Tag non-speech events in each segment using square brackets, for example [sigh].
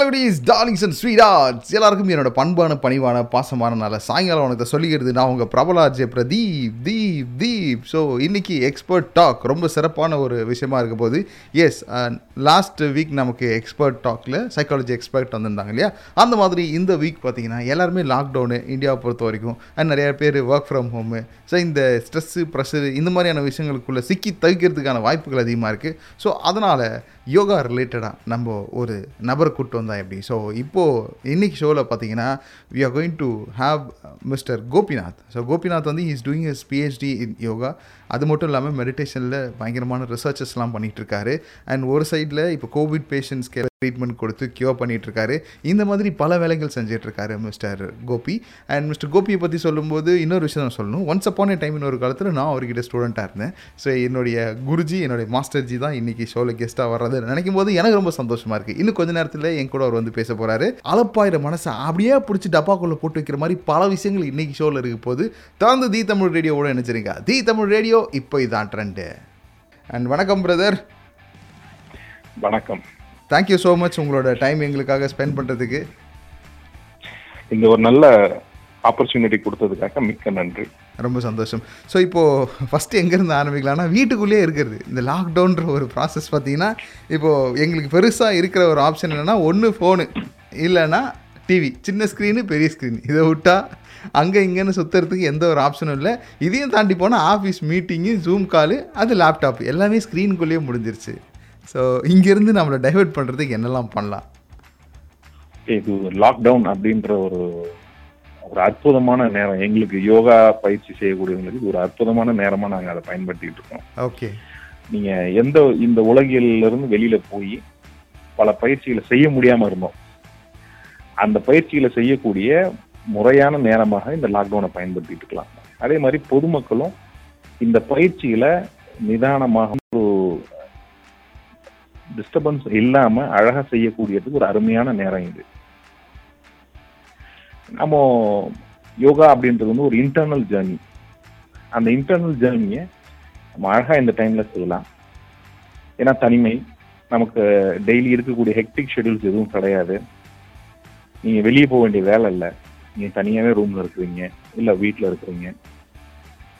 செலகுடிஸ் darlings and sweethearts எல்லாருக்கும் என்னோட பண்பான பணிவான பாசமான நல்ல சாயங்காலம் உனக்கு சொல்லிக்கிறது. நான் உங்கள் பிரபலாஜே பிரதீப் தீப் தீப். ஸோ இன்னைக்கு எக்ஸ்பர்ட் டாக் ரொம்ப சிறப்பான ஒரு விஷயமா இருக்க போது எஸ் லாஸ்ட் வீக் நமக்கு எக்ஸ்பர்ட் டாக்கில் சைக்காலஜி எக்ஸ்பர்ட் வந்திருந்தாங்க இல்லையா? அந்த மாதிரி இந்த வீக் பார்த்தீங்கன்னா எல்லாருமே லாக்டவுனு இந்தியாவை பொறுத்த வரைக்கும் அண்ட் நிறைய பேர் ஒர்க் ஃப்ரம் ஹோமு ஸோ இந்த ஸ்ட்ரெஸ்ஸு ப்ரெஷரு இந்த மாதிரியான விஷயங்களுக்குள்ளே சிக்கி தவிக்கிறதுக்கான வாய்ப்புகள் அதிகமாக இருக்குது ஸோ அதனால் யோகா ரிலேட்டடாக நம்ம ஒரு நபரை கூப்பிட்டு வந்தா எப்படி? ஸோ இப்போது இன்னைக்கு ஷோவில் பார்த்தீங்கன்னா we are going to have Mister Gopinath so Gopinath வந்து is doing his PhD in yoga அது மட்டும் இல்லாமல் மெடிடேஷனில் பயங்கரமான ரிசர்ச்சஸ்லாம் பண்ணிகிட்ருக்காரு அண்ட் ஒரு சைடில் இப்போ கோவிட் பேஷண்ட்ஸ்க்கு ட்ரீட்மெண்ட் கொடுத்து க்யூர் பண்ணிகிட்ருக்காரு இந்த மாதிரி பல வேலைகள் செஞ்சிட்ருக்காரு மிஸ்டர் கோபி. அண்ட் மிஸ்டர் கோபியை பற்றி சொல்லும்போது இன்னொரு விஷயம் நான் சொல்லணும். ஒன்ஸ் அப்பான் ஏ டைம் இன்னொரு காலத்தில் நான் அவர்கிட்ட ஸ்டூடெண்ட்டாக இருந்தேன். ஸோ என்னுடைய குருஜி என்னுடைய மாஸ்டர்ஜி தான் இன்னைக்கு ஷோவில் கெஸ்ட்டாக வர்றது நினைக்கும் போது எனக்கு ரொம்ப சந்தோஷமாக இருக்குது இன்னும் கொஞ்ச நேரத்தில் என் கூட அவர் வந்து பேச போகிறாரு அளப்பாயிர மனசை அப்படியே பிடிச்சி டப்பாக்குள்ளே போட்டு வைக்கிற மாதிரி பல விஷயங்கள் இன்றைக்கி ஷோவில் இருக்க போது தொடர்ந்து தி தமிழ் ரேடியோவோட நினச்சிருங்க தி தமிழ் ரேடியோ இப்போ இதான் ட்ரெண்டு அண்ட் வணக்கம் பிரதர் வணக்கம். தேங்க்யூ ஸோ மச் உங்களோட டைம் எங்களுக்காக ஸ்பெண்ட் பண்ணுறதுக்கு இந்த ஒரு நல்ல ஆப்பர்ச்சுனிட்டி கொடுத்ததுக்காக மிக்க நன்றி. ரொம்ப சந்தோஷம். ஸோ இப்போது ஃபஸ்ட்டு எங்கேருந்து ஆரம்பிக்கலாம்னா வீட்டுக்குள்ளேயே இருக்கிறது. இந்த லாக்டவுன்ற ஒரு ப்ராசஸ் பார்த்தீங்கன்னா இப்போது எங்களுக்கு பெருசாக இருக்கிற ஒரு ஆப்ஷன் என்னென்னா ஒன்று ஃபோனு இல்லைன்னா டிவி சின்ன ஸ்க்ரீனு பெரிய ஸ்க்ரீன் இதை விட்டா அங்கே இங்கேன்னு சுற்றுறதுக்கு எந்த ஒரு ஆப்ஷனும் இல்லை. இதையும் தாண்டி போனால் ஆஃபீஸ் மீட்டிங்கு ஜூம் காலு அது லேப்டாப் எல்லாமே ஸ்க்ரீனுக்குள்ளேயே முடிஞ்சிருச்சு. ஸோ இங்கேருந்து நம்மளை டைவெர்ட் பண்ணுறதுக்கு என்னெல்லாம் பண்ணலாம்? இது லாக்டவுன் அப்படின்ற ஒரு ஒரு அற்புதமான நேரம். எங்களுக்கு யோகா பயிற்சி செய்யக்கூடியவங்களுக்கு ஒரு அற்புதமான நேரமா நாங்க அதை பயன்படுத்திட்டு இருக்கோம். ஓகே நீங்க எந்த இந்த உலகில இருந்து வெளியில போய் பல பயிற்சிகளை செய்ய முடியாம இருந்தோம். அந்த பயிற்சிகளை செய்யக்கூடிய முறையான நேரமாக இந்த லாக்டவுனை பயன்படுத்திட்டு இருக்கலாம். அதே மாதிரி பொதுமக்களும் இந்த பயிற்சிகளை நிதானமாக டிஸ்டர்பன்ஸ் இல்லாம அழகா செய்யக்கூடியதுக்கு ஒரு அருமையான நேரம் இது. நம்ம யோகா அப்படின்றது வந்து ஒரு இன்டர்னல் ஜேர்னி அந்த இன்டர்னல் ஜேர்னியை நம்ம அழகா இந்த டைம்ல செய்யலாம். ஏன்னா தனிமை நமக்கு டெய்லி இருக்கக்கூடிய ஹெக்டிக் ஷெடியூல்ஸ் எதுவும் கிடையாது. நீங்கள் வெளியே போக வேண்டிய வேலை இல்லை. நீங்கள் தனியாகவே ரூமில் இருக்கிறீங்க இல்லை வீட்டில் இருக்கிறீங்க.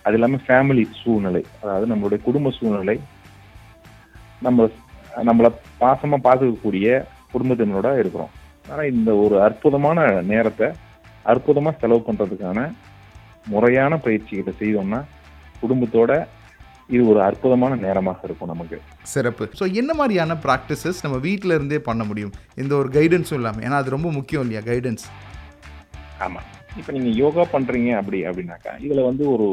அது இல்லாமல் ஃபேமிலி சூழ்நிலை அதாவது நம்மளுடைய குடும்ப சூழ்நிலை நம்ம நம்மளை பாசமா பார்த்துக்கக்கூடிய குடும்பத்தினரோட இருக்கிறோம். ஆனா இந்த ஒரு அற்புதமான நேரத்தை அற்புதமா செலவு பண்றதுக்கான முறையான பயிற்சிகளை செய்தோம்னா குடும்பத்தோட இது ஒரு அற்புதமான நேரமாக இருக்கும் நமக்கு. சிறப்பு. ஸோ என்ன மாதிரியான ப்ராக்டிசஸ் நம்ம வீட்டில் இருந்தே பண்ண முடியும்? இந்த ஒரு கைடன்ஸும் இல்லாமல் ஏன்னா அது ரொம்ப முக்கியம் இல்லையா கைடன்ஸ் ஆமா. இப்ப நீங்க யோகா பண்றீங்க அப்படி அப்படின்னாக்கா இதுல வந்து ஒரு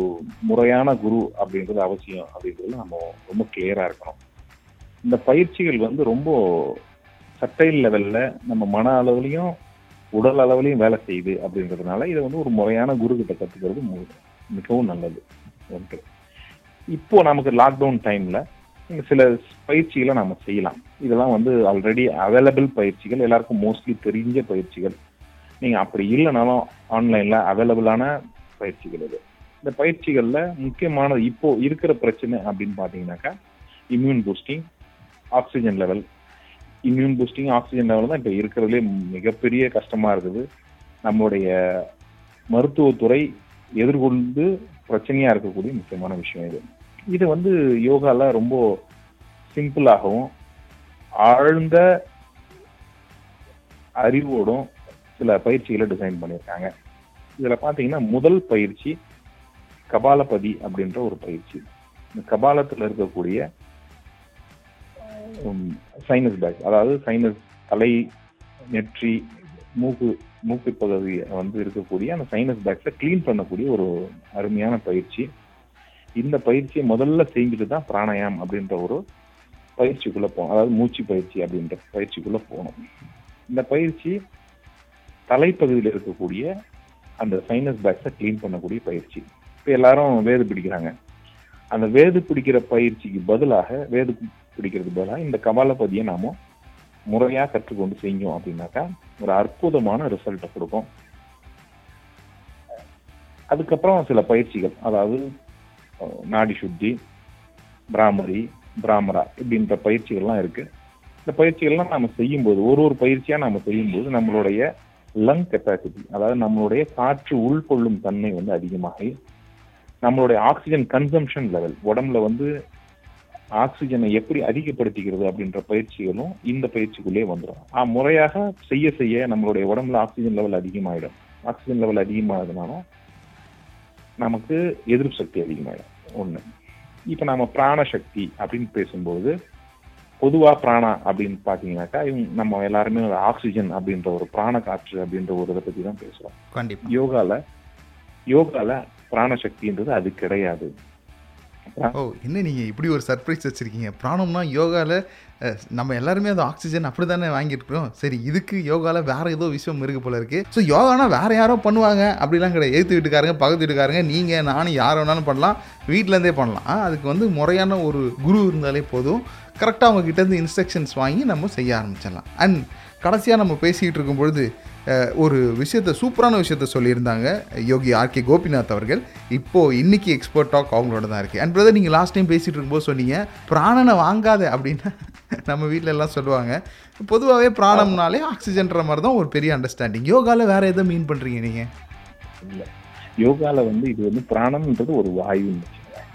முறையான குரு அப்படின்றது அவசியம் அப்படின்றது நம்ம ரொம்ப கிளியரா இருக்கணும். இந்த பயிற்சிகள் வந்து ரொம்ப சட்டைல் லெவல்ல நம்ம மன அளவுலையும் உடல் அளவுலையும் வேலை செய்யுது அப்படின்றதுனால இதை வந்து ஒரு முறையான குரு கிட்ட கத்துக்கிறது மிகவும் நல்லது. ஒன்று இப்போ நமக்கு லாக்டவுன் டைம்ல சில பயிற்சிகளை நம்ம செய்யலாம். இதெல்லாம் வந்து ஆல்ரெடி அவைலபிள் பயிற்சிகள் எல்லாருக்கும் மோஸ்ட்லி தெரிஞ்ச பயிற்சிகள். நீங்க அப்படி இல்லைனாலும் ஆன்லைன்ல அவைலபிளான பயிற்சிகள் இது. இந்த பயிற்சிகளில் முக்கியமானது இப்போ இருக்கிற பிரச்சனை அப்படின்னு பார்த்தீங்கன்னாக்கா immune boosting oxygen level immune boosting oxygen level தான் இப்போ இருக்கிறதுலே மிகப்பெரிய கஷ்டமாக இருக்குது. நம்மளுடைய மருத்துவத்துறை எதிர்கொண்டு பிரச்சனையாக இருக்கக்கூடிய முக்கியமான விஷயம் இது. இது வந்து யோகால ரொம்ப சிம்பிளாகவும் ஆழ்ந்த அறிவோடும் சில பயிற்சிகளை டிசைன் பண்ணியிருக்காங்க. இதில் பார்த்தீங்கன்னா முதல் பயிற்சி கபாலபதி அப்படின்ற ஒரு பயிற்சி. இந்த கபாலத்தில் இருக்கக்கூடிய சைனஸ் பேக் அதாவது சைனஸ் தலை நெற்றி மூக்கு மூக்கு பகுதியை வந்து இருக்கக்கூடிய அந்த சைனஸ் பேக்ஸை க்ளீன் பண்ணக்கூடிய ஒரு அருமையான பயிற்சி. இந்த பயிற்சியை முதல்ல செஞ்சுட்டு தான் பிராணாயாம் அப்படின்ற ஒரு பயிற்சிக்குள்ள போகணும். அதாவது மூச்சு பயிற்சி அப்படின்ற பயிற்சிக்குள்ள போகணும். இந்த பயிற்சி தலைப்பகுதியில் இருக்கக்கூடிய அந்த சைனஸ் பேக்ஸை க்ளீன் பண்ணக்கூடிய பயிற்சி. இப்போ எல்லாரும் வேது பிடிக்கிறாங்க. அந்த வேது பிடிக்கிற பயிற்சிக்கு பதிலாக வேது பிடிக்கிறதுக்கு பதிலாக இந்த கபாலபதியை நாம முறையா கற்றுக்கொண்டு செஞ்சோம் அப்படின்னாக்கா ஒரு அற்புதமான ரிசல்ட்டை கொடுக்கும். அதுக்கப்புறம் சில பயிற்சிகள் அதாவது நாடி சுத்தி பிராமரி பிராமரா இப்படின்ற பயிற்சிகள்லாம் இருக்கு. இந்த பயிற்சிகள்லாம் நம்ம செய்யும்போது ஒரு ஒரு பயிற்சியா நம்ம செய்யும்போது நம்மளுடைய லங் கெப்பாசிட்டி அதாவது நம்மளுடைய காற்று உள்கொள்ளும் தன்மை வந்து அதிகமாகி நம்மளுடைய ஆக்சிஜன் கன்சம்ஷன் லெவல் உடம்புல வந்து ஆக்சிஜனை எப்படி அதிகப்படுத்திக்கிறது அப்படின்ற பயிற்சிகளும் இந்த பயிற்சிக்குள்ளே வந்துடும். ஆ, முறையாக செய்ய செய்ய நம்மளுடைய உடம்புல ஆக்சிஜன் லெவல் அதிகமாயிடும். ஆக்சிஜன் லெவல் அதிகமாகுதுனால நமக்கு எதிர்ப்பு சக்தி அதிகமாயிடும். ஒண்ணு. இப்ப நம்ம பிராண சக்தி அப்படின்னு பேசும்போது பொதுவா பிராணா அப்படின்னு பாத்தீங்கன்னாக்கா இவங்க நம்ம எல்லாருமே ஒரு ஆக்சிஜன் அப்படின்ற ஒரு பிராண காற்று அப்படின்ற ஒரு இதை பத்தி தான் பேசுறோம். கண்டிப்பா. யோகால யோகால பிராண சக்தின்றது அது கிடையாது. ஓ என்ன நீங்கள் இப்படி ஒரு சர்ப்ரைஸ் வச்சிருக்கீங்க? பிராணம்னா யோகாவில் நம்ம எல்லாருமே அது ஆக்சிஜன் அப்படி தானே வாங்கியிருக்கிறோம். சரி இதுக்கு யோகாவில் வேறு ஏதோ விஷயம் இருக்கு போல இருக்குது ஸோ யோகானா வேறு யாரோ பண்ணுவாங்க. அப்படிலாம் கிடையாது. எழுத்து வீட்டுக்காரங்க பக்கத்து வீட்டுக்காரங்க நீங்கள் நானும் யார் வேணாலும் பண்ணலாம். வீட்டிலேருந்தே பண்ணலாம். அதுக்கு வந்து முறையான ஒரு குரு இருந்தாலே போதும். கரெக்டாக அவங்ககிட்டேருந்து இன்ஸ்ட்ரக்ஷன்ஸ் வாங்கி நம்ம செய்ய ஆரம்பிச்சிடலாம். அண்ட் கடைசியாக நம்ம பேசிக்கிட்டு இருக்கும் பொழுது ஒரு விஷயத்த சூப்பரான விஷயத்த சொல்லியிருந்தாங்க யோகி ஆர்கே கோபிநாத் அவர்கள். இப்போ இன்றைக்கி எக்ஸ்பர்ட் டாக் அவங்களோட தான் இருக்குது அண்ட் பிரதர் நீங்கள் லாஸ்ட் டைம் பேசிகிட்டு இருக்கும்போது சொன்னீங்க பிராணனை வாங்காத அப்படின்னு [laughs] நம்ம வீட்ல எல்லாம் சொல்லுவாங்க. பொதுவாகவே பிராணம்னாலே ஆக்சிஜன்ற மாதிரி தான் ஒரு பெரிய அண்டர்ஸ்டாண்டிங் யோகாவில் வேறு எதை மீன் பண்ணுறீங்க நீங்கள் யோகாவில் வந்து இது வந்து பிராணம்ன்றது ஒரு வாயு.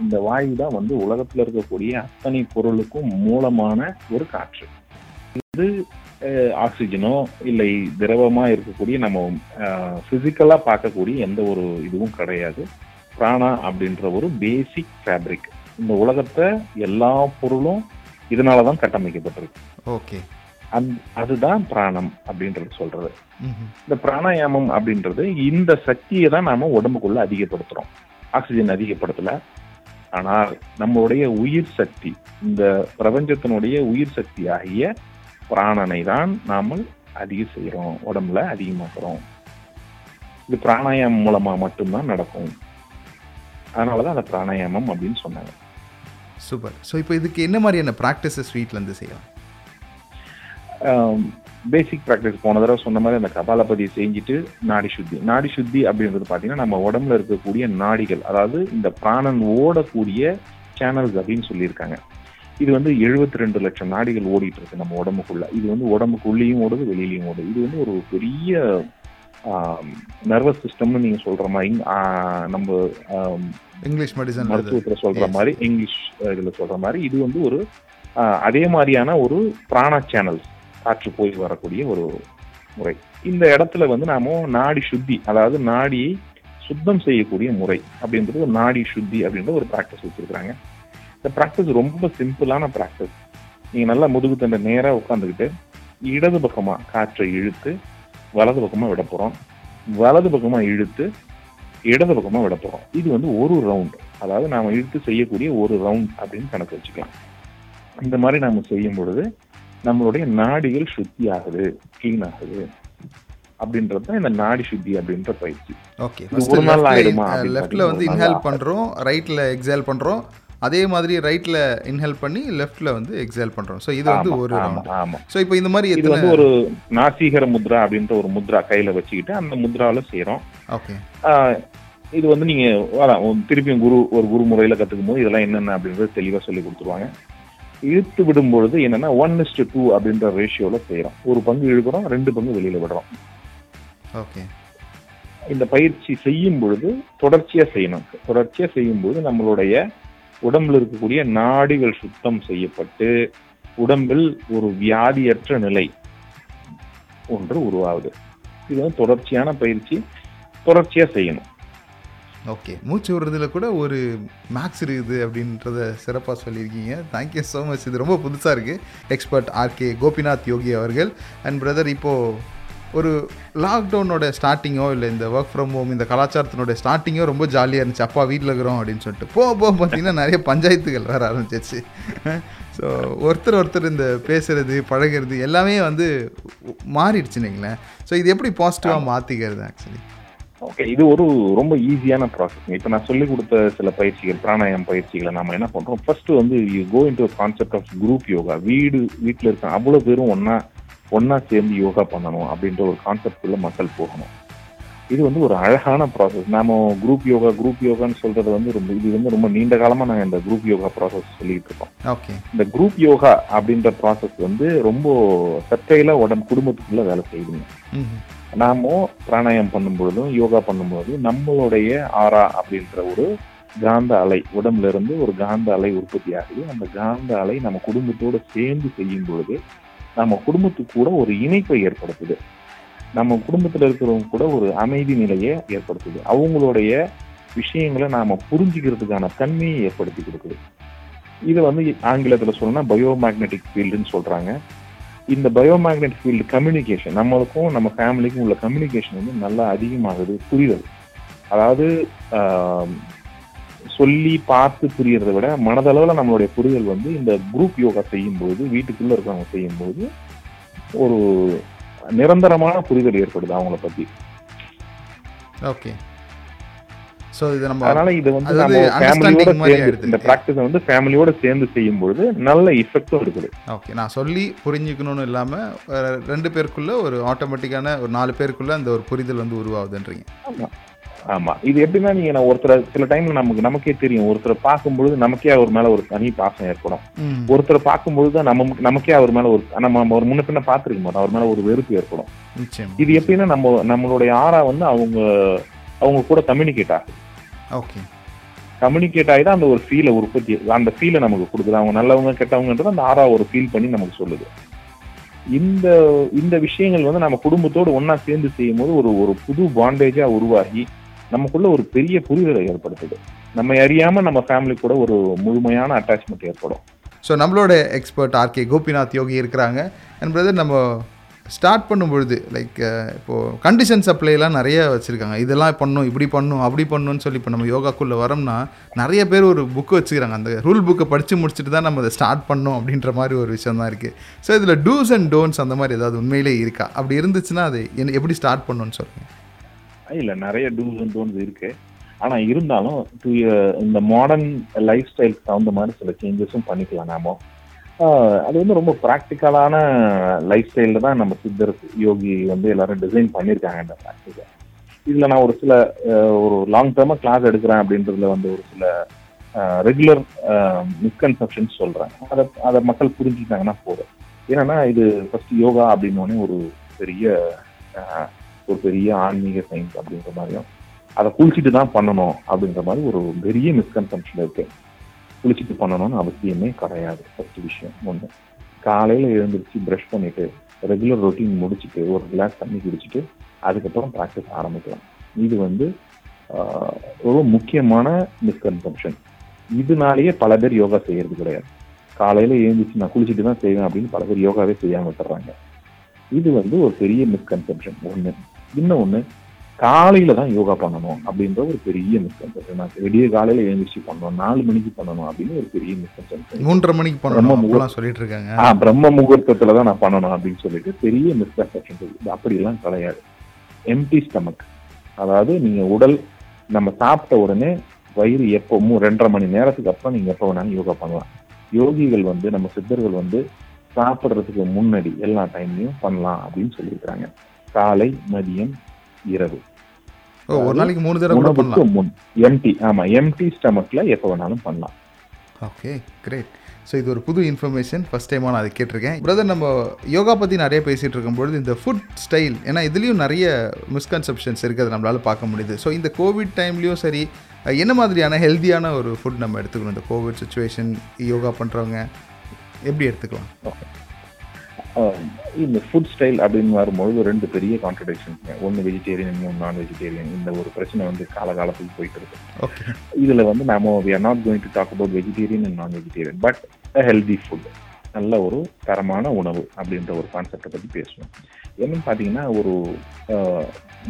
இந்த வாயு தான் வந்து உலகத்தில் இருக்கக்கூடிய அத்தனை பொருளுக்கும் மூலமான ஒரு காற்று. அஹ், ஆக்சிஜனோ இல்லை திரவமா இருக்கக்கூடிய நம்ம பிசிக்கலா பார்க்கக்கூடிய எந்த ஒரு இதுவும் கிடையாது. பிராணா அப்படின்ற ஒரு பேசிக் ஃபேப்ரிக் இந்த உலகத்தை எல்லா பொருளும் இதனாலதான் கட்டமைக்கப்பட்டிருக்கு. ஓகே. அந் அதுதான் பிராணம் அப்படின்றது சொல்றது. இந்த பிராணாயாமம் அப்படின்றது இந்த சக்தியை தான் நாம உடம்புக்குள்ள அதிகப்படுத்துறோம். ஆக்சிஜன் அதிகப்படுத்தல. ஆனால் நம்மளுடைய உயிர் சக்தி இந்த பிரபஞ்சத்தினுடைய உயிர் சக்தி ஆகிய பிராணனை தான் நாம அதிகம் செய்யறோம் உடம்புல அதிகமாக்குறோம். இது பிராணாயாமம் மூலமா மட்டும்தான் நடக்கும். அதனாலதான் அந்த பிராணாயாமம் அப்படின்னு சொன்னாங்க. சூப்பர். ஸோ இப்போ இதுக்கு என்ன மாதிரியான ப்ராக்டிசஸ் வீட்டிலேருந்து செய்யலாம்? பேசிக் ப்ராக்டிஸ் போன தடவை சொன்ன மாதிரி அந்த கபாலபதி செஞ்சுட்டு நாடி சுத்தி. நாடி சுத்தி அப்படின்றது பாத்தீங்கன்னா நம்ம உடம்புல இருக்கக்கூடிய நாடிகள் அதாவது இந்த பிராணன் ஓடக்கூடிய சேனல்ஸ் அப்படின்னு சொல்லியிருக்காங்க. இது வந்து 72 ரெண்டு லட்சம் நாடிகள் ஓடிட்டு இருக்கு நம்ம உடம்புக்குள்ள. இது வந்து உடம்புக்குள்ளேயும் ஓடுது வெளியிலயும் ஓடுது. இது வந்து ஒரு பெரிய நர்வஸ் சிஸ்டம்னு நீங்க சொல்ற மாதிரி நம்ம இங்கிலீஷ் மெடிசன் மருத்துவத்துல சொல்ற. மாதிரி இங்கிலீஷ் இதுல சொல்ற மாதிரி இது வந்து ஒரு அதே மாதிரியான ஒரு பிராண சேனல்ஸ் காற்று போய் வரக்கூடிய ஒரு முறை. இந்த இடத்துல வந்து நாம நாடி சுத்தி அதாவது நாடியை சுத்தம் செய்யக்கூடிய முறை அப்படின்றது ஒரு நாடி சுத்தி அப்படின்ற ஒரு ப்ராக்டிஸ் வச்சிருக்காங்க இந்த ப்ராக்டிஸ் ரொம்ப சிம்பிளான ப்ராக்டிஸ் நீங்க நல்லா முதுகு தண்டை நேரா உட்காந்துக்கிட்டு இடது பக்கமா காற்றை இழுத்து வலது பக்கமா விட போறோம். வலது பக்கமா இழுத்து இடது பக்கமா விட போறோம். இது வந்து ஒரு ரவுண்ட் அதாவது நாம இழுத்து செய்யக்கூடிய ஒரு ரவுண்ட் அப்படின்னு கணக்கு வச்சுக்கலாம். இந்த மாதிரி நாம செய்யும் பொழுது நம்மளுடைய நாடிகள் சுத்தி ஆகுது கிளீன் ஆகுது. அப்படின்றது தான் இந்த நாடி சுத்தி அப்படின்ற பயிற்சி. ஓகே ஒரு நாள் ஆயிடுமா லெஃப்ட்ல வந்து இன்ஹேல் பண்றோம் ரைட்ல எக்ஸேல் பண்றோம் அதே மாதிரி ரைட்ல இன்ஹேல் பண்ணி லெஃப்ட்ல வந்து எக்ஸேல் பண்றோம். ஸோ இது வந்து ஒரு ஸோ இப்போ இந்த மாதிரி இது வந்து ஒரு நாசீகர முத்ரா அப்படின்ற ஒரு முத்ரா கையில வச்சுக்கிட்டு அந்த முத்ரால செய்யறோம் ஓகே இது வந்து நீங்க அதான் திருப்பியும் குரு ஒரு குரு முறையில கத்துக்கும் போது இதெல்லாம் என்னென்ன அப்படின்றது தெளிவா சொல்லி கொடுத்துருவாங்க. இழுத்து விடும் பொழுது என்னன்னா ஒன் இஸ்டு டூ அப்படின்ற ரேஷியோல செய்யறோம் ஒரு பங்கு இழுக்கிறோம் ரெண்டு பங்கு வெளியில விடுறோம். ஓகே இந்த பயிற்சி செய்யும் பொழுது தொடர்ச்சியா செய்யணும். தொடர்ச்சியா செய்யும் போது நம்மளுடைய உடம்புல இருக்கக்கூடிய நாடிகள் சுத்தம் செய்யப்பட்டு உடம்பில் ஒரு வியாதியற்ற நிலை ஒன்று உருவாகுது. இது வந்து தொடர்ச்சியான பயிற்சி தொடர்ச்சியாக செய்யணும். ஓகே. மூச்சு விடுறதுல கூட ஒரு மேக்ஸ் இருக்குது அப்படின்றத சிறப்பாக சொல்லியிருக்கீங்க. தேங்க்யூ ஸோ மச் இது ரொம்ப புதுசாக இருக்குது எக்ஸ்பர்ட் ஆர்கே கோபிநாத் யோகி அவர்கள். அண்ட் பிரதர் இப்போது ஒரு லாக்டவுனோட ஸ்டார்டிங்கோ இல்லை இந்த ஒர்க் ஃப்ரம் ஹோம் இந்த கலாச்சாரத்தினோட ஸ்டார்டிங்கோ ரொம்ப ஜாலியாக இருந்துச்சு. அப்பா வீட்டில் இருக்கிறோம் அப்படின்னு சொல்லிட்டு. போ போ பார்த்தீங்கன்னா நிறைய பஞ்சாயத்துகள் வர ஆரம்பிச்சிச்சு ஸோ ஒருத்தர் ஒருத்தர் இந்த பேசுறது பழகிறது எல்லாமே வந்து மாறிடுச்சு நீங்களேன் ஸோ இது எப்படி பாசிட்டிவாக மாற்றிக்கிறது ஆக்சுவலி ஓகே இது ஒரு ரொம்ப ஈஸியான ப்ராசஸ் இப்போ நான் சொல்லி கொடுத்த சில பயிற்சிகள் பிராணாயாம பயிற்சிகளை நாம என்ன பண்றோம்? ஃபர்ஸ்ட் வந்து you go into concept of group yoga வீடு வீட்டில் இருக்க அவ்வளோ பேரும் ஒண்ணா ஒண்ணா சேர்ந்து யோகா பண்ணணும் அப்படின்ற ஒரு கான்செப்டுள்ள மக்கள் போகணும். இது வந்து ஒரு அழகான ப்ராசஸ் நாம குரூப் யோகா குரூப் யோகான்னு சொல்றது வந்து ரொம்ப இது வந்து ரொம்ப நீண்ட காலமா நாங்க இந்த குரூப் யோகா ப்ராசஸ் சொல்லிட்டு இருக்கோம். இந்த குரூப் யோகா அப்படின்ற ப்ராசஸ் வந்து ரொம்ப சற்றையில உடம்பு குடும்பத்துக்குள்ள வேலை செய்யுதுங்க. நாம பிராணாயம் பண்ணும் பொழுதும் யோகா பண்ணும்போது நம்மளுடைய ஆரா அப்படின்ற ஒரு காந்த அலை உடம்புல இருந்து ஒரு காந்த அலை உற்பத்தி ஆகுது. அந்த காந்த அலை நம்ம குடும்பத்தோட சேர்ந்து செய்யும் பொழுது நம்ம குடும்பத்துக்கு கூட ஒரு இணைப்பை ஏற்படுத்துது. நம்ம குடும்பத்தில் இருக்கிறவங்க கூட ஒரு அமைதி நிலையை ஏற்படுத்துது. அவங்களுடைய விஷயங்களை நாம புரிஞ்சுக்கிறதுக்கான தன்மையை ஏற்படுத்தி கொடுக்குது. இதை வந்து ஆங்கிலத்தில் சொல்லணும்னா பயோமேக்னெட்டிக் ஃபீல்டுன்னு சொல்றாங்க. இந்த பயோமேக்னெட் ஃபீல்டு கம்யூனிகேஷன் நம்மளுக்கும் நம்ம ஃபேமிலிக்கும் உள்ள கம்யூனிகேஷன் வந்து நல்லா அதிகமாகுது புரிதல் அதாவது சொல்லி பார்த்து புரியறதை விட மனதளவில் நம்மளுடைய புரிதல் வந்து இந்த குரூப் யோகா செய்யும்போது வீட்டுக்குள்ள இருக்கிறவங்க செய்யும்போது ஒரு நிரந்தரமான புரிதல் ஏற்படுது அவங்கள பத்தி. ஓகே. ஸோ இது நம்ம அதனால இது வந்து நம்ம ஃபேமிலியோட சேர்ந்து. இந்த ப்ராக்டிஸை வந்து ஃபேமிலியோட சேர்ந்து செய்யும் பொழுது நல்ல இஃபெக்டும் இருக்குது ஓகே. நான் சொல்லி புரிஞ்சுக்கணும்னு இல்லாமல் ரெண்டு பேருக்குள்ள ஒரு ஆட்டோமேட்டிக்கான ஒரு நாலு பேருக்குள்ள அந்த ஒரு புரிதல் வந்து உருவாகுதுன்றீங்க. ஆமா. இது எப்படின்னா நீங்க நான் ஒருத்தரை சில டைம்ல நமக்கு நமக்கே தெரியும். ஒருத்தரை பார்க்கும்பொழுது நமக்கே அவர் மேல ஒரு தனி பாசம் ஏற்படும். ஒருத்தரை பார்க்கும்பொழுது தான் நம்ம நமக்கே அவர் மேல ஒரு நம்ம ஒரு முன்ன பின்ன பார்த்துருக்க மாட்டோம். அவர் மேல ஒரு வெறுப்பு ஏற்படும். இது எப்படின்னா நம்ம நம்மளுடைய ஆறா வந்து அவங்க அவங்க கூட கம்யூனிகேட் ஆகுது. ஓகே. கம்யூனிகேட் ஆகி தான் அந்த ஒரு ஃபீலை உற்பத்தி அந்த ஃபீலை நமக்கு கொடுக்குது. அவங்க நல்லவங்க கெட்டவங்கன்றது அந்த ஆறா ஒரு ஃபீல் பண்ணி நமக்கு சொல்லுது. இந்த இந்த விஷயங்கள் வந்து நம்ம குடும்பத்தோடு ஒண்ணா சேர்ந்து செய்யும் போது ஒரு ஒரு புது பாண்டேஜா உருவாகி நமக்குள்ள ஒரு பெரிய புரிதலை ஏற்படுத்துது. நம்ம அறியாம நம்ம ஃபேமிலி கூட ஒரு முழுமையான அட்டாச்மெண்ட் ஏற்படும். ஸோ நம்மளோட எக்ஸ்பர்ட் ஆர்கே கோபிநாத் யோகி இருக்கிறாங்க. அண்ட் பிரதர் நம்ம ஸ்டார்ட் பண்ணும்பொழுது லைக் இப்போது கண்டிஷன் சப்ளைலாம் நிறைய வச்சுருக்காங்க. இதெல்லாம் பண்ணும் இப்படி பண்ணும் அப்படி பண்ணணும்னு சொல்லி இப்போ நம்ம யோகாக்குள்ளே வரோம்னா நிறைய பேர் ஒரு புக்கு வச்சுக்கிறாங்க அந்த ரூல் புக்கை படித்து முடிச்சுட்டு தான் நம்ம அதை ஸ்டார்ட் பண்ணோம் அப்படின்ற மாதிரி ஒரு விஷயம் தான் இருக்குது ஸோ இதில் டூஸ் அண்ட் டோன்ஸ் அந்த மாதிரி ஏதாவது உண்மையிலே இருக்கா? அப்படி இருந்துச்சுன்னா அது என்ன எப்படி ஸ்டார்ட் பண்ணணும்னு சொல்லுங்கள் இல்லை நிறைய டூஸ் அண்ட் டோன்ஸ் இருக்கு. ஆனால் இருந்தாலும் to, இந்த மாடர்ன் லைஃப் ஸ்டைலுக்கு தகுந்த மாதிரி சில சேஞ்சஸும் பண்ணிக்கலாம் நாம. அது வந்து ரொம்ப ப்ராக்டிக்கலான லைஃப் ஸ்டைலில் தான் நம்ம சித்தர் யோகி வந்து எல்லாரும் டிசைன் பண்ணியிருக்காங்க இந்த ப்ராக்டிக்கை இதில் நான் ஒரு சில ஒரு லாங் டேர்மாக கிளாஸ் எடுக்கிறேன் அப்படின்றதுல வந்து ஒரு சில ரெகுலர் மிஸ்கன்செப்ஷன்ஸ் சொல்கிறேன் அதை அதை மக்கள் புரிஞ்சுக்கிட்டாங்கன்னா போதும். ஏன்னா இது ஃபர்ஸ்ட் யோகா அப்படின்னோடனே ஒரு பெரிய ஒரு பெரிய ஆன்மீக சயின்ஸ் அப்படின்ற மாதிரியும் அதை குளிச்சுட்டு தான் பண்ணணும் அப்படின்ற மாதிரி ஒரு பெரிய மிஸ்கன்செப்ஷன் இருக்கு. குளிச்சுட்டு பண்ணணும்னு அவசியமே கிடையாது. ஃபர்ஸ்ட் விஷயம் ஒன்று காலையில் எழுந்திரிச்சு ப்ரஷ் பண்ணிட்டு ரெகுலர் ரொட்டீன் முடிச்சுட்டு ஒரு கிளாஸ் தண்ணி குடிச்சிட்டு அதுக்கப்புறம் ப்ராக்டிஸ் ஆரம்பிக்கலாம். இது வந்து ரொம்ப முக்கியமான மிஸ்கன்செப்ஷன் இதனாலேயே பல பேர் யோகா செய்யறது கிடையாது. காலையில் எழுந்திரிச்சு நான் குளிச்சுட்டு தான் செய்வேன் அப்படின்னு பல பேர் யோகாவே செய்யாம விட்டுறாங்க. இது வந்து ஒரு பெரிய மிஸ்கன்செப்ஷன் ஒன்று இன்னொன்னு காலையில தான் யோகா பண்ணணும் அப்படின்ற ஒரு பெரிய மிஸ்கன்செப்ஷன் நான் விடிய காலையில எழுந்திரிச்சு பண்ணணும் நாலு மணிக்கு பண்ணணும் அப்படின்னு ஒரு பெரிய மிஸ்கன்செப்ஷன் மூன்றரை மணிக்கு பண்ணணும் அப்படிலாம் சொல்லிட்டு இருக்காங்க ஆ பிரம்ம முகூர்த்தத்துல தான் நான் பண்ணணும் அப்படின்னு சொல்லிட்டு பெரிய மிஸ்கன்செப்ஷன் இருக்கு அப்படியெல்லாம் கிடையாது. எம்டி ஸ்டமக் அதாவது நீங்க உடல் நம்ம சாப்பிட்ட உடனே வயிறு எப்போ மூ ரெண்டரை மணி நேரத்துக்கு அப்புறம் நீங்க எப்போ வேணாலும் யோகா பண்ணலாம். யோகிகள் வந்து நம்ம சித்தர்கள் வந்து சாப்பிடுறதுக்கு முன்னாடி எல்லா டைம்லயும் பண்ணலாம் அப்படின்னு சொல்லியிருக்காங்க. காலை மதியம் இரவு. ஓ ஒரு நாளைக்கு மூணு தடவை கூட உணவுக்கு பண்ணலாம். முன் எம்டி ஆமா எம்டி ஸ்டமக்ல எப்போ வேணாலும் பண்ணலாம். ஓகே கிரேட் ஸோ இது ஒரு புது இன்ஃபர்மேஷன் ஃபஸ்ட் டைமாக நான் அதை கேட்டிருக்கேன். பிரதர் நம்ம யோகா பற்றி நிறைய பேசிகிட்டு இருக்கும்பொழுது இந்த ஃபுட் ஸ்டைல் ஏன்னா இதுலேயும் நிறைய மிஸ்கன்செப்ஷன்ஸ் இருக்குது நம்மளால் பார்க்க முடியுது. ஸோ இந்த கோவிட் டைம்லேயும் சரி என்ன மாதிரியான ஹெல்த்தியான ஒரு ஃபுட் நம்ம எடுத்துக்கணும்? இந்த கோவிட் சுச்சுவேஷன் யோகா பண்ணுறவங்க எப்படி எடுத்துக்கலாம்? ஆஹ் இந்த ஃபுட் ஸ்டைல் அப்படின்னு வரும்பொழுது ரெண்டு பெரிய கான்ட்ரடிக்ஷன் ஒன்று வெஜிடேரியன் இன்னும் நான் வெஜிடேரியன் இந்த ஒரு பிரச்சனை வந்து காலகாலத்துக்கு போயிட்டு இருக்கு. இதுல வந்து நாம we are not going to talk about vegetarian and non vegetarian but healthy food நல்ல ஒரு தரமான உணவு அப்படின்ற ஒரு கான்செப்டை பத்தி பேசுவோம் என்னன்னு பாத்தீங்கன்னா ஒரு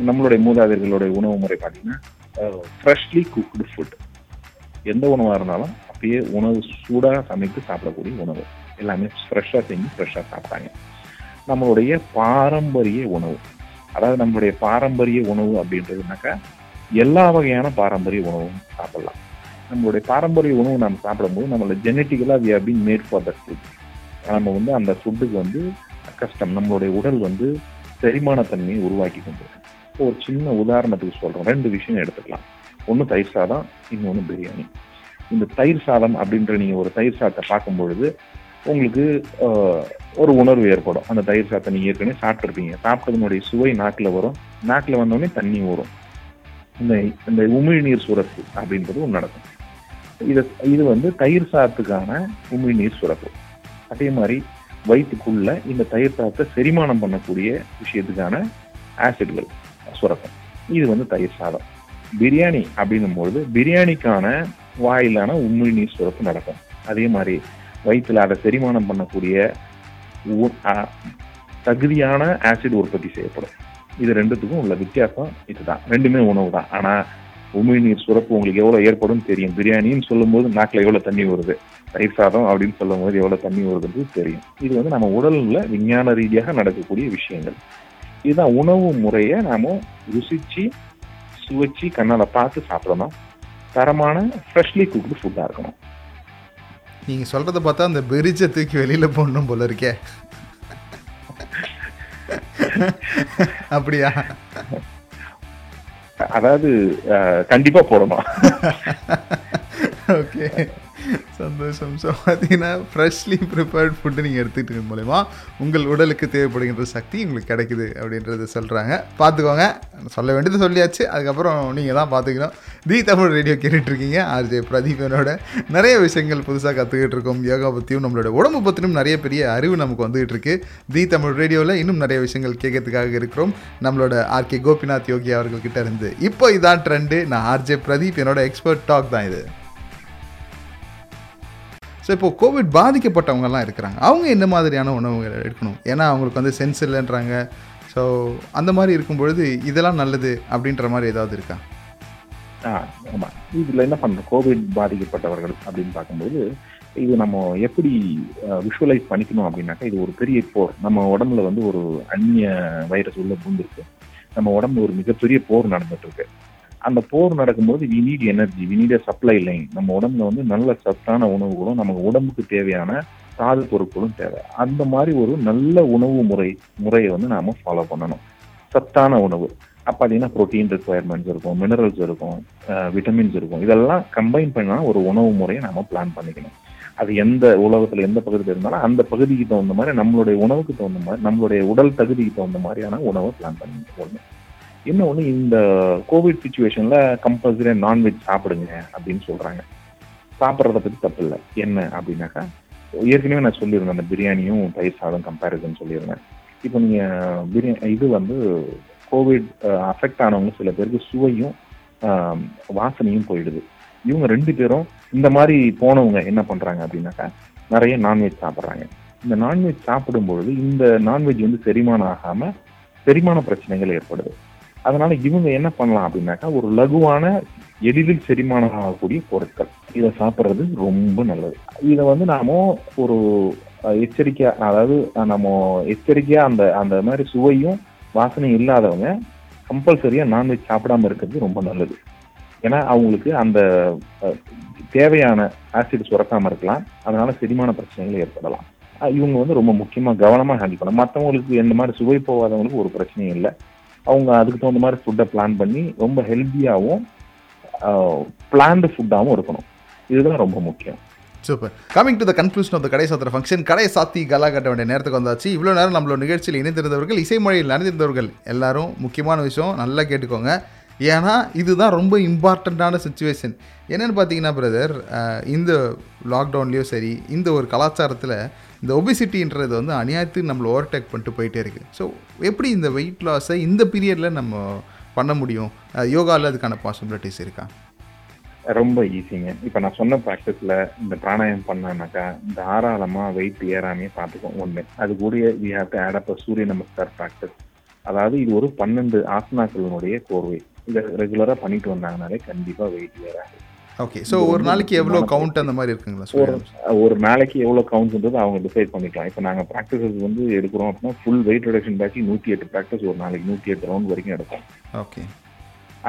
நம்மளுடைய மூதாதையர்களுடைய உணவு முறை பாத்தீங்கன்னா ஃப்ரெஷ்லி குக்டு ஃபுட் எந்த உணவா இருந்தாலும் அப்படியே உணவு சூடாக சமைத்து சாப்பிடக்கூடிய உணவு. எல்லாமே ஃப்ரெஷ்ஷாக செஞ்சு ஃப்ரெஷ்ஷாக சாப்பிட்டாங்க. நம்மளுடைய பாரம்பரிய உணவு அதாவது நம்மளுடைய பாரம்பரிய உணவு அப்படின்றதுனாக்கா எல்லா வகையான பாரம்பரிய உணவும் சாப்பிடலாம். நம்மளுடைய பாரம்பரிய உணவு நம்ம சாப்பிடும்போது நம்மளோட ஜெனட்டிக்கலாக we have been made for that food நம்ம வந்து அந்த ஃபுட்டுக்கு வந்து கஷ்டம் நம்மளுடைய உடல் வந்து செரிமானத்தன்மையை உருவாக்கி கொண்டு இப்போ ஒரு சின்ன உதாரணத்துக்கு சொல்கிறோம் ரெண்டு விஷயம் எடுத்துக்கலாம். ஒன்று தயிர் சாதம் இன்னொன்று பிரியாணி. இந்த தயிர் சாதம் அப்படின்ற நீங்கள் ஒரு தயிர் சாதத்தை பார்க்கும் பொழுது உங்களுக்கு ஒரு உணர்வு ஏற்படும். அந்த தயிர் சாத்தை நீங்கள் ஏற்கனவே சாப்பிட்ருப்பீங்க சாப்பிட்டதுனுடைய சுவை நாக்கில் வரும். நாக்கில் வந்தோடனே தண்ணி வரும் இந்த இந்த உமிழ்நீர் சுரப்பு அப்படின்றது ஒன்று நடக்கும். இது இது வந்து தயிர் சாதத்துக்கான உமிழ்நீர் சுரப்பு. அதே மாதிரி வயிற்றுக்குள்ள இந்த தயிர் சாதத்தை செரிமானம் பண்ணக்கூடிய விஷயத்துக்கான ஆசிட்கள் சுரக்கும். இது வந்து தயிர் சாதம். பிரியாணி அப்படின்னும் பொழுது பிரியாணிக்கான வாயிலான உமிழ்நீர் சுரப்பு நடக்கும். அதே மாதிரி வயிற்றில் அதை செரிமானம் பண்ணக்கூடிய உ- தகுதியான ஆசிட் உற்பத்தி செய்யப்படும். இது ரெண்டுத்துக்கும் உள்ள வித்தியாசம் இதுதான். ரெண்டுமே உணவு தான். ஆனால் உமிழ்நீர் சுரப்பு உங்களுக்கு எவ்வளோ ஏற்படும் தெரியும். பிரியாணின்னு சொல்லும்போது நாக்கில் எவ்வளோ தண்ணி வருது? தயிர் சாதம் அப்படின்னு சொல்லும்போது எவ்வளோ தண்ணி வருதுன்றது தெரியும். இது வந்து நம்ம உடலில் விஞ்ஞான ரீதியாக நடக்கக்கூடிய விஷயங்கள். இதுதான் உணவு முறையை நாம் ருசிச்சு சுவைச்சு கண்ணால் பார்த்து சாப்பிடணும். தரமான ஃப்ரெஷ்லி குக்டு ஃபுட்டாக இருக்கணும். நீங்கள் சொல்கிறத பார்த்தா அந்த பெரிச்சை தூக்கி வெளியில் போடணும் போல இருக்கே. அப்படியா? அதாவது அஹ், கண்டிப்பா போடணும். [laughs] ஓகே சந்தோஷம். ஸோ பார்த்தீங்கன்னா ஃப்ரெஷ்லி ப்ரிப்பேர்ட் ஃபுட்டு நீங்கள் எடுத்துக்கிட்டு மூலயமா உங்கள் உடலுக்கு தேவைப்படுகின்ற சக்தி உங்களுக்கு கிடைக்குது அப்படின்றத சொல்கிறாங்க பார்த்துக்கோங்க. சொல்ல வேண்டியது சொல்லியாச்சு. அதுக்கப்புறம் நீங்கள் தான் பார்த்துக்கணும். தி தமிழ் ரேடியோ கேட்டுட்ருக்கீங்க ஆர்ஜே பிரதீபனோட நிறைய விஷயங்கள் புதுசாக கற்றுக்கிட்டு இருக்கோம். யோகா பற்றியும் நம்மளோட உடம்பு பற்றியும் நிறைய பெரிய அறிவு நமக்கு வந்துகிட்டு இருக்கு. தி தமிழ் ரேடியோவில் இன்னும் நிறைய விஷயங்கள் கேட்கறதுக்காக இருக்கிறோம். நம்மளோட ஆர்கே கோபிநாத் யோகி அவர்கள்கிட்ட இருந்து. இப்போ இதான் ட்ரெண்டு நான் ஆர்ஜே பிரதீப் என்னோட எக்ஸ்பர்ட் டாக் தான் இது. ஸோ இப்போ கோவிட் பாதிக்கப்பட்டவங்கலாம் இருக்கிறாங்க. அவங்க என்ன மாதிரியான உணவுகள் எடுக்கணும்? ஏன்னா அவங்களுக்கு வந்து சென்ஸ் இல்லைன்றாங்க. ஸோ அந்த மாதிரி இருக்கும் பொழுது இதெல்லாம் நல்லது அப்படின்ற மாதிரி ஏதாவது இருக்கா? ஆ, ஆமாம் இதில் என்ன பண்றோம் கோவிட் பாதிக்கப்பட்டவர்கள் அப்படின்னு பார்க்கும்போது இது நம்ம எப்படி விஷுவலைஸ் பண்ணிக்கணும் அப்படின்னாக்கா இது ஒரு பெரிய போர். நம்ம உடம்புல வந்து ஒரு அந்நிய வைரஸ் உள்ள பூந்துருக்கு நம்ம உடம்பு ஒரு மிகப்பெரிய போர் நடந்துட்டு இருக்கு. அந்த போர் நடக்கும்போது we need energy we need supply line நம்ம உடம்புல வந்து நல்ல சத்தான உணவுகளும் நமக்கு உடம்புக்கு தேவையான தாது பொருட்களும் தேவை. அந்த மாதிரி ஒரு நல்ல உணவு முறை முறையை வந்து நாம ஃபாலோ பண்ணணும். சத்தான உணவு. அப்போ பார்த்தீங்கன்னா ப்ரோட்டீன் ரெக்குவயர்மெண்ட்ஸ் இருக்கும் மினரல்ஸ் இருக்கும் விட்டமின்ஸ் இருக்கும். இதெல்லாம் கம்பைன் பண்ணால் ஒரு உணவு முறையை நம்ம பிளான் பண்ணிக்கணும். அது எந்த உலகத்தில் எந்த பகுதியில் இருந்தாலும் அந்த பகுதிக்கு தகுந்த மாதிரி நம்மளுடைய உணவுக்கு தகுந்த மாதிரி நம்மளுடைய உடல் தகுதிக்கு தகுந்த மாதிரியான உணவை பிளான் பண்ணி போடணும் என்ன ஒன்று இந்த கோவிட் சுச்சுவேஷனில் கம்பல்சரியாக நான்வெஜ் சாப்பிடுங்க அப்படின்னு சொல்கிறாங்க சாப்பிட்றத பற்றி தப்பு இல்லை. என்ன அப்படின்னாக்கா ஏற்கனவே நான் சொல்லியிருந்தேன் அந்த பிரியாணியும் தயிர் சாதம் கம்பேரிசன் சொல்லியிருந்தேன். இப்போ நீங்கள் பிரியாணி இது வந்து கோவிட் அஃபெக்ட் ஆனவங்க சில பேருக்கு சுவையும் வாசனையும் போயிடுது. இவங்க ரெண்டு பேரும் இந்த மாதிரி போனவங்க என்ன பண்ணுறாங்க அப்படின்னாக்கா நிறைய நான்வெஜ் சாப்பிட்றாங்க. இந்த நான்வெஜ் சாப்பிடும் பொழுது இந்த நான்வெஜ் வந்து செரிமானம் ஆகாமல் செரிமான பிரச்சனைகள் ஏற்படுது. அதனால இவங்க என்ன பண்ணலாம் அப்படின்னாக்கா ஒரு லகுவான எளிதில் செரிமானம் ஆகக்கூடிய பொருட்கள். இதை சாப்பிட்றது ரொம்ப நல்லது. இதை வந்து நாம ஒரு எச்சரிக்கையா அதாவது நம்ம எச்சரிக்கையா அந்த அந்த மாதிரி சுவையும் வாசனையும் இல்லாதவங்க கம்பல்சரியா நான்வெஜ் சாப்பிடாம இருக்கிறது ரொம்ப நல்லது. ஏன்னா அவங்களுக்கு அந்த தேவையான ஆசிட் சுரக்காம இருக்கலாம். அதனால செரிமான பிரச்சனைகள் ஏற்படலாம். இவங்க வந்து ரொம்ப முக்கியமா கவனமா ஹேண்டில் பண்ணலாம். மற்றவங்களுக்கு எந்த மாதிரி சுவை போகாதவங்களுக்கு ஒரு பிரச்சனையும் இல்லை. அவங்க அதுக்கு தகுந்த மாதிரி ஃபுட்டை பிளான் பண்ணி ரொம்ப ஹெல்த்தியாகவும் பிளான்டு ஃபுட்டாகவும் இருக்கணும். இதுதான் ரொம்ப முக்கியம். Super coming to the conclusion of the கடை சாத்திர ஃபங்க்ஷன் கடை சாத்தி கலா கட்ட வேண்டிய நேரத்துக்கு வந்தாச்சு. இவ்வளோ நேரம் நம்மளோட நிகழ்ச்சியில் இணைந்திருந்தவர்கள் இசைமொழியில் நடந்திருந்தவர்கள் எல்லாரும் முக்கியமான விஷயம் நல்லா கேட்டுக்கோங்க. ஏன்னா இதுதான் ரொம்ப இம்பார்ட்டண்ட்டான சுச்சுவேஷன் என்னென்னு பார்த்தீங்கன்னா பிரதர் இந்த லாக்டவுன்லேயும் சரி இந்த ஒரு கலாச்சாரத்தில் இந்த ஒபிசிட்டின்றது வந்து அநியாயத்து நம்மளை ஓவர்டேக் பண்ணிட்டு போயிட்டே இருக்குது ஸோ எப்படி இந்த வெயிட் லாஸை இந்த பீரியடில் நம்ம பண்ண முடியும்? யோகாவில் அதுக்கான பாசிபிலிட்டிஸ் இருக்கா? ரொம்ப ஈஸிங்க இப்போ நான் சொன்ன ப்ராக்டிஸில் இந்த பிராணாயம் பண்ணானாக்கா தாராளமாக வெயிட் ஏறாமே பார்த்துக்கோம் ஒன்று அது கூடிய we have to add up Surya Namaskar practice அதாவது இது ஒரு பன்னெண்டு ஆசனாக்களினுடைய கோர்வை. இதை ரெகுலராக பண்ணிட்டு வந்தாங்கனாலே கண்டிப்பாக வெயிட் ஏறாது. ஓகே ஸோ ஒரு நாளைக்கு எவ்வளோ கவுண்ட் அந்த மாதிரி இருக்குங்களா ஒரு ஒரு நாளைக்கு எவ்வளவு கவுண்ட்ன்றது அவங்க டிசைட் பண்ணிக்கலாம். இப்போ நாங்க ப்ராக்டிசஸ் வந்து எடுக்கிறோம் அப்படின்னா ஃபுல் வெயிட் ரிடக்ஷன் பேட்ச் நூத்தி எட்டு ப்ராக்டிஸ் ஒரு நாளைக்கு நூத்தி எட்டு ரவுண்ட் வரைக்கும் எடுக்கும் ஓகே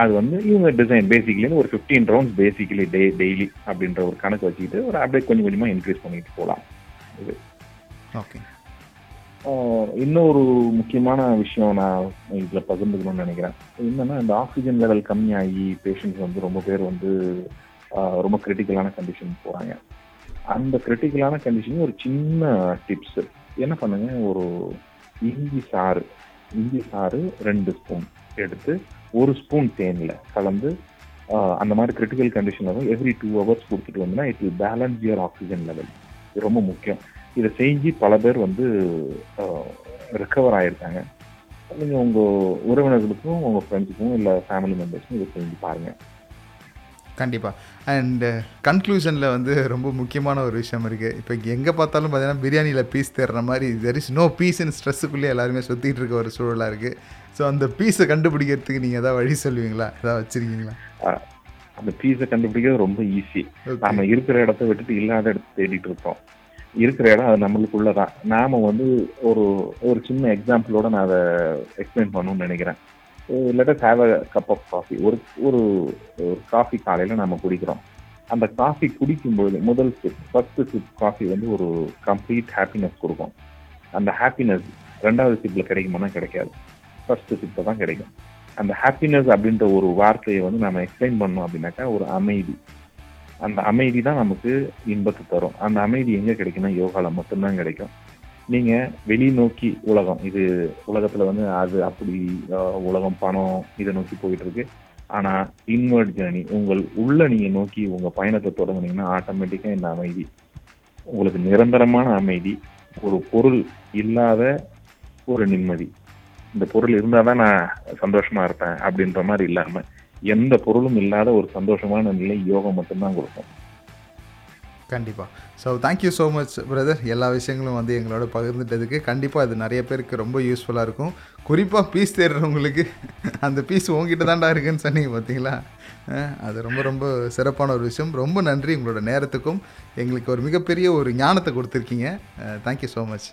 அது வந்து இவங்க டிசைன் பேசிக்கலி ஒரு fifteen rounds basically day daily அப்படின்ற ஒரு கணக்கு வச்சுக்கிட்டு ஒரு அப்படியே கொஞ்சம் கொஞ்சமா இன்க்ரீஸ் பண்ணிட்டு போகலாம். இது. ஓகே இன்னொரு முக்கியமான விஷயம் நான் இதுல பகிர்ந்துக்கணும்னு நினைக்கிறேன். என்னன்னா இந்த ஆக்சிஜன் லெவல் கம்மியாகி பேஷண்ட்ஸ் வந்து ரொம்ப பேர் வந்து ரொம்ப கிரிட்டிக்கலான கண்டிஷன் போகிறாங்க அந்த கிரிட்டிக்கலான கண்டிஷன் ஒரு சின்ன டிப்ஸ் என்ன பண்ணுங்க? ஒரு இஞ்சி சாறு. இஞ்சி சாறு ரெண்டு ஸ்பூன் எடுத்து ஒரு ஸ்பூன் தேனில் கலந்து அந்த மாதிரி critical condition level every two hours கொடுத்துட்டு வந்தோம்னா it will balance your oxygen level இது ரொம்ப முக்கியம். இதை செஞ்சு பல பேர் வந்து ரெக்கவர் ஆகிருக்காங்க நீங்கள் உங்கள் உறவினர்களுக்கும் உங்கள் ஃப்ரெண்ட்ஸுக்கும் இல்லை ஃபேமிலி மெம்பர்ஸ்க்கும் இதை செஞ்சு பாருங்கள் கண்டிப்பாக அண்டு கன்க்ளூஷனில் வந்து ரொம்ப முக்கியமான ஒரு விஷயம் இருக்குது இப்போ எங்கே பார்த்தாலும் பார்த்தீங்கன்னா பிரியாணியில் பீஸ் தேடுற மாதிரி there is no peace in ஸ்ட்ரெஸ்ஸுக்குள்ளே எல்லாருமே சுற்றிட்டு இருக்க ஒரு சூழலாக இருக்குது ஸோ அந்த பீஸை கண்டுபிடிக்கிறதுக்கு நீங்கள் எதாவது வழி சொல்லுவீங்களா? எதாவது வச்சுருக்கீங்களா? அந்த பீஸை கண்டுபிடிக்கிறது ரொம்ப ஈஸி நாம இருக்கிற இடத்த விட்டுட்டு இல்லாத இடத்த தேடிட்டு இருக்கோம் இருக்கிற இடம் அது நம்மளுக்குள்ளதான். நாம வந்து ஒரு ஒரு சின்ன எக்ஸாம்பிளோட நான் அதை எக்ஸ்பிளைன் பண்ணணும்னு நினைக்கிறேன். Let us have a cup of coffee ஒரு ஒரு ஒரு காஃபி காலையில் நம்ம குடிக்கிறோம். அந்த காஃபி குடிக்கும்பொழுது முதல் சிப் ஃபஸ்ட்டு சிப் காஃபி வந்து ஒரு கம்ப்ளீட் ஹாப்பினஸ் கொடுக்கும். அந்த ஹாப்பினஸ் ரெண்டாவது சிப்பில் கிடைக்குமானா கிடைக்காது. ஃபஸ்ட்டு சிப்ல தான் கிடைக்கும். அந்த ஹாப்பினஸ் அப்படின்ற ஒரு வார்த்தையை வந்து நம்ம எக்ஸ்பிளைன் பண்ணோம் அப்படின்னாக்கா ஒரு அமைதி. அந்த அமைதி தான் நமக்கு இன்பத்தை தரும். அந்த அமைதி எங்கே கிடைக்கும்னா யோகாவில் மட்டும்தான் கிடைக்கும். நீங்க வெளிநோக்கி உலகம் இது உலகத்துல வந்து அது அப்படி உலகம் பணம் இதை நோக்கி போயிட்டு இருக்கு ஆனா இன்வெர்ட் ஜேர்னி உங்கள் உள்ள நீங்க நோக்கி உங்க பயணத்தை தொடங்குனீங்கன்னா ஆட்டோமேட்டிக்கா இந்த அமைதி. உங்களுக்கு நிரந்தரமான அமைதி ஒரு பொருள் இல்லாத ஒரு நிம்மதி. இந்த பொருள் இருந்தாதான் நான் சந்தோஷமா இருப்பேன் அப்படின்ற மாதிரி இல்லாம எந்த பொருளும் இல்லாத ஒரு சந்தோஷமான நிலை யோகம் மட்டும்தான் கொடுக்கும். கண்டிப்பாக so thank you so much brother எல்லா விஷயங்களும் வந்து எங்களோட பகிர்ந்துட்டதுக்கு கண்டிப்பாக அது நிறைய பேருக்கு ரொம்ப யூஸ்ஃபுல்லாக இருக்கும். குறிப்பாக பீஸ் தேடுறவங்களுக்கு அந்த பீஸ் உங்ககிட்ட தாண்டா இருக்குன்னு சொன்னீங்க பார்த்தீங்களா அது ரொம்ப ரொம்ப சிறப்பான ஒரு விஷயம். ரொம்ப நன்றி உங்களோட நேரத்துக்கும். எங்களுக்கு ஒரு மிகப்பெரிய ஒரு ஞானத்தை கொடுத்துருக்கீங்க. தேங்க்யூ ஸோ மச்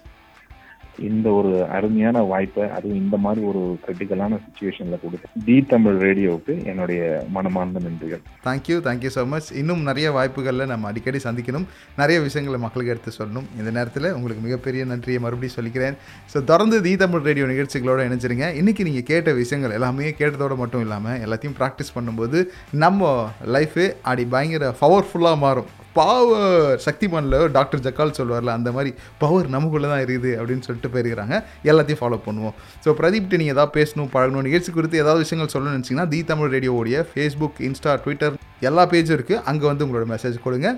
இந்த ஒரு அருமையான வாய்ப்பை அதுவும் இந்த மாதிரி ஒரு கிரிட்டிக்கலான சுச்சுவேஷன்ல கொடுத்து டி தமிழ் ரேடியோவுக்கு என்னுடைய மனமார்ந்த நன்றிகள். தேங்க்யூ தேங்க்யூ ஸோ மச் இன்னும் நிறைய வாய்ப்புகளில் நம்ம அடிக்கடி சந்திக்கணும். நிறைய விஷயங்களை மக்களுக்கு எடுத்து சொல்லணும். இந்த நேரத்தில் உங்களுக்கு மிகப்பெரிய நன்றியை மறுபடியும் சொல்லிக்கிறேன். ஸோ தொடர்ந்து தி தமிழ் ரேடியோ நிகழ்ச்சிகளோடு இணைஞ்சிருங்க. இன்றைக்கி நீங்கள் கேட்ட விஷயங்கள் எல்லாமே கேட்டதோட மட்டும் இல்லாமல் எல்லாத்தையும் ப்ராக்டிஸ் பண்ணும்போது நம்ம லைஃபு அடி பயங்கர பவர்ஃபுல்லாக மாறும். பவர் சக்திமானில் டாக்டர் ஜக்கால் சொல்லுவார்ல அந்த மாதிரி பவர் நமக்குள்ளே தான் இருக்குது அப்படின்னு சொல்லிட்டு போயிருக்கிறாங்க. எல்லாத்தையும் ஃபாலோ பண்ணுவோம். ஸோ பிரதீப்ட்டு நீங்கள் ஏதாவது பேசணும் பழகணும் நிகழ்ச்சி குறித்து ஏதாவது விஷயங்கள் சொல்லணும்னு நினச்சிங்கன்னா தி தமிழ் ரேடியோவுடைய ஃபேஸ்புக் இன்ஸ்டா ட்விட்டர் எல்லா பேஜும் இருக்குது அங்கே வந்து உங்களோட மெசேஜ் கொடுங்க.